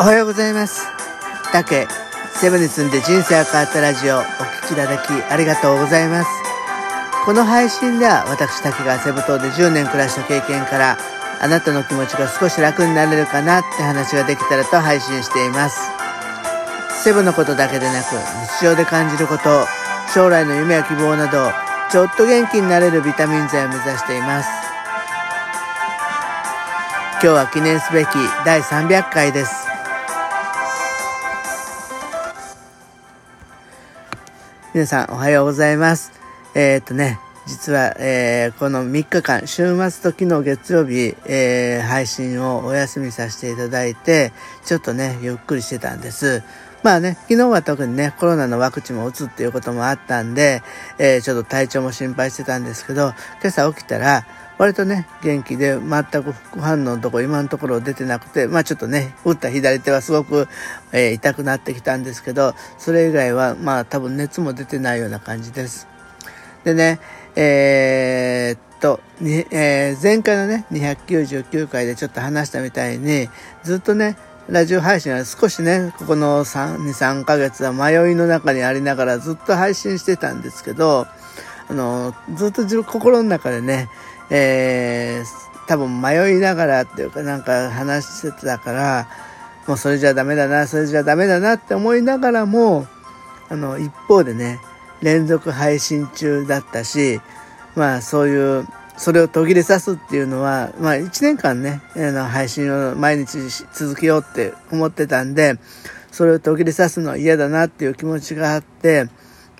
おはようございます。竹、セブンに住んで人生が変わったラジオ、お聞きいただきありがとうございます。この配信では私竹がセブ島で10年暮らした経験から、あなたの気持ちが少し楽になれるかなって話ができたらと配信しています。セブのことだけでなく、日常で感じること、将来の夢や希望など、ちょっと元気になれるビタミン剤を目指しています。今日は記念すべき第300回です。皆さんおはようございます。えー、っとね、実は、えー、この3日間、週末と昨日月曜日、えー、配信をお休みさせていただいて、ちょっとね、ゆっくりしてたんです。まあね、昨日は特にね、コロナのワクチンも打つっていうこともあったんで、えー、ちょっと体調も心配してたんですけど、今朝起きたら、割とね、元気で全く副反応のところ今のところ出てなくて、まあちょっとね、打った左手はすごく、えー、痛くなってきたんですけど、それ以外はまあ多分熱も出てないような感じです。でね、えー、っと、えー、前回のね、299回でちょっと話したみたいに、ずっとね、ラジオ配信は少しね、ここの3、2、3ヶ月は迷いの中にありながらずっと配信してたんですけど、あの、ずっと自分心の中でね、えー、多分迷いながらっていうかなんか話してたから、もうそれじゃダメだな、それじゃダメだなって思いながらも、あの、一方でね、連続配信中だったし、まあそういう、それを途切れさすっていうのは、まあ一年間ね、あの配信を毎日続けようって思ってたんで、それを途切れさすのは嫌だなっていう気持ちがあって、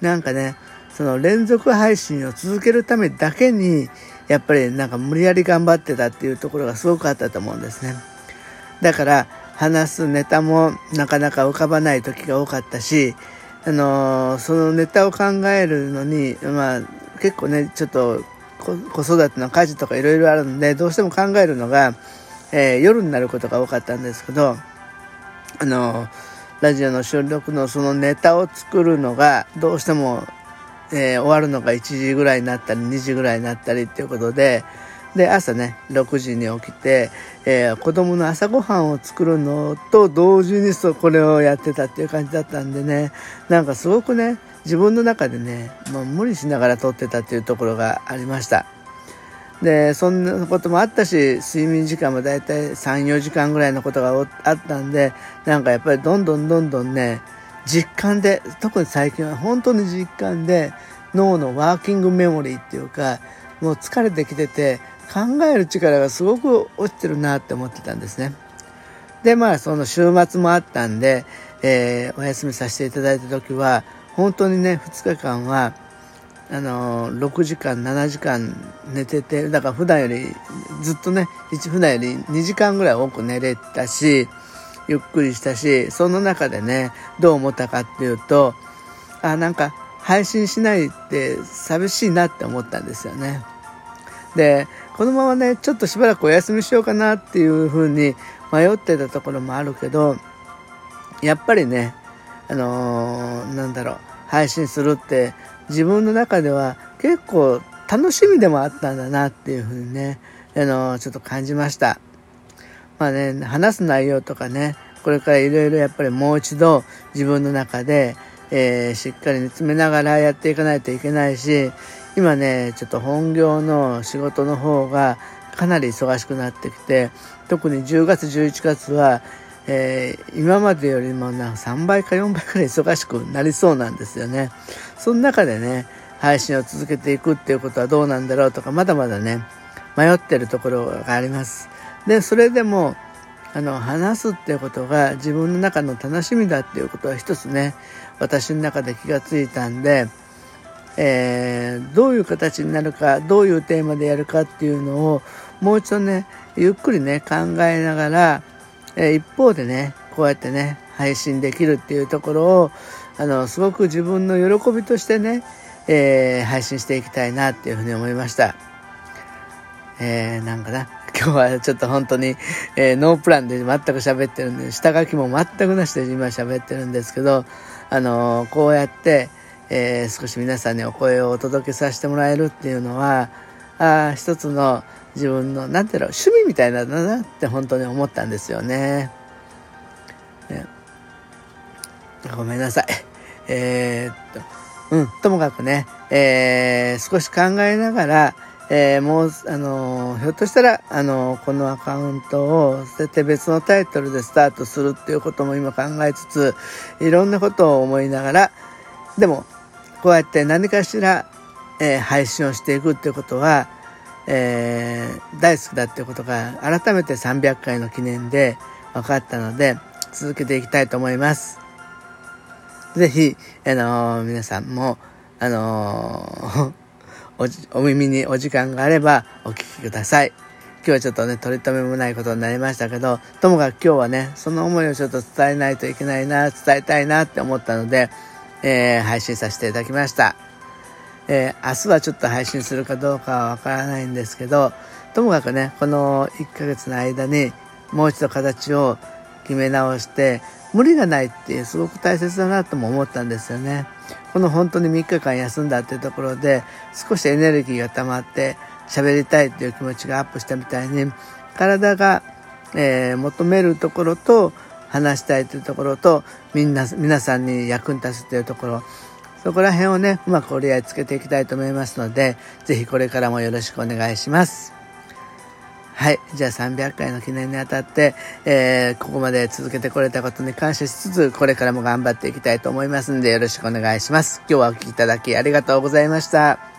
なんかね、その連続配信を続けるためだけに、やっぱりなんか無理やり頑張ってたっていうところがすごくあったと思うんですね。だから話すネタもなかなか浮かばない時が多かったし、あの、そのネタを考えるのに、まあ結構ね、ちょっと子育ての家事とかいろいろあるんで、どうしても考えるのが、えー、夜になることが多かったんですけど、あの、ラジオの収録のそのネタを作るのがどうしてもえー、終わるのが1時ぐらいになったり2時ぐらいになったりっていうことでで朝ね6時に起きて、えー、子供の朝ごはんを作るのと同時にそこれをやってたっていう感じだったんでねなんかすごくね自分の中でねもう無理しながら撮ってたっていうところがありました。でそんなこともあったし睡眠時間もだいたい34時間ぐらいのことがあったんでなんかやっぱりどんどんどんどんね実感で、特に最近は本当に実感で脳のワーキングメモリーっていうか、もう疲れてきてて考える力がすごく落ちてるなって思ってたんですね。で、まあその週末もあったんで、えー、お休みさせていただいた時は、本当にね、2日間は、あのー、6時間、7時間寝てて、だから普段よりずっとね、普段より2時間ぐらい多く寝れたし、ゆっくりしたし、その中でね、どう思ったかっていうと、あ、なんか配信しないって寂しいなって思ったんですよね。で、このままね、ちょっとしばらくお休みしようかなっていうふうに迷ってたところもあるけど、やっぱりね、あのー、なんだろう、配信するって自分の中では結構楽しみでもあったんだなっていうふうにね、あのー、ちょっと感じました。まあね、話す内容とかね、これからいろいろやっぱりもう一度自分の中で、えー、しっかり見つめながらやっていかないといけないし、今ね、ちょっと本業の仕事の方がかなり忙しくなってきて、特に10月、11月は、えー、今までよりもな3倍か4倍くらい忙しくなりそうなんですよね。その中でね、配信を続けていくっていうことはどうなんだろうとか、まだまだね、迷ってるところがあります。で、それでも、あの、話すっていうことが自分の中の楽しみだっていうことは一つね、私の中で気がついたんで、えー、どういう形になるか、どういうテーマでやるかっていうのを、もう一度ね、ゆっくりね、考えながら、えー、一方でね、こうやってね、配信できるっていうところを、あの、すごく自分の喜びとしてね、えー、配信していきたいなっていうふうに思いました。えー、なんかな、今日はちょっと本当に、えー、ノープランで全く喋ってるんで、下書きも全くなしで今喋ってるんですけど、あのー、こうやって、えー、少し皆さんにお声をお届けさせてもらえるっていうのは、あ一つの自分の、なんていうの、趣味みたいなんだなって本当に思ったんですよね。ね、ごめんなさい。えー、っと、うん、ともかくね、えー、少し考えながら、えー、もう、あのー、ひょっとしたら、あのー、このアカウントを捨てて別のタイトルでスタートするっていうことも今考えつつ、いろんなことを思いながら、でも、こうやって何かしら、えー、配信をしていくっていうことは、えー、大好きだっていうことが改めて300回の記念で分かったので、続けていきたいと思います。ぜひ、あの皆さんも、あのお耳にお時間があればお聞きください。今日はちょっとね、取り留めもないことになりましたけど、ともかく今日はね、その思いをちょっと伝えないといけないな、伝えたいなって思ったので、えー、配信させていただきました。えー、明日はちょっと配信するかどうかはわからないんですけど、ともかくね、この1ヶ月の間にもう一度形を決め直して、無理がないってすごく大切だなとも思ったんですよね。この本当に3日間休んだっていうところで少しエネルギーが溜まって喋りたいっていう気持ちがアップしたみたいに体が、えー、求めるところと話したいというところとみんな皆さんに役に立つというところそこら辺をねうまく折り合いつけていきたいと思いますので是非これからもよろしくお願いします。はい。じゃあ300回の記念にあたって、えー、ここまで続けてこれたことに感謝しつつ、これからも頑張っていきたいと思いますんで、よろしくお願いします。今日はお聴きいただきありがとうございました。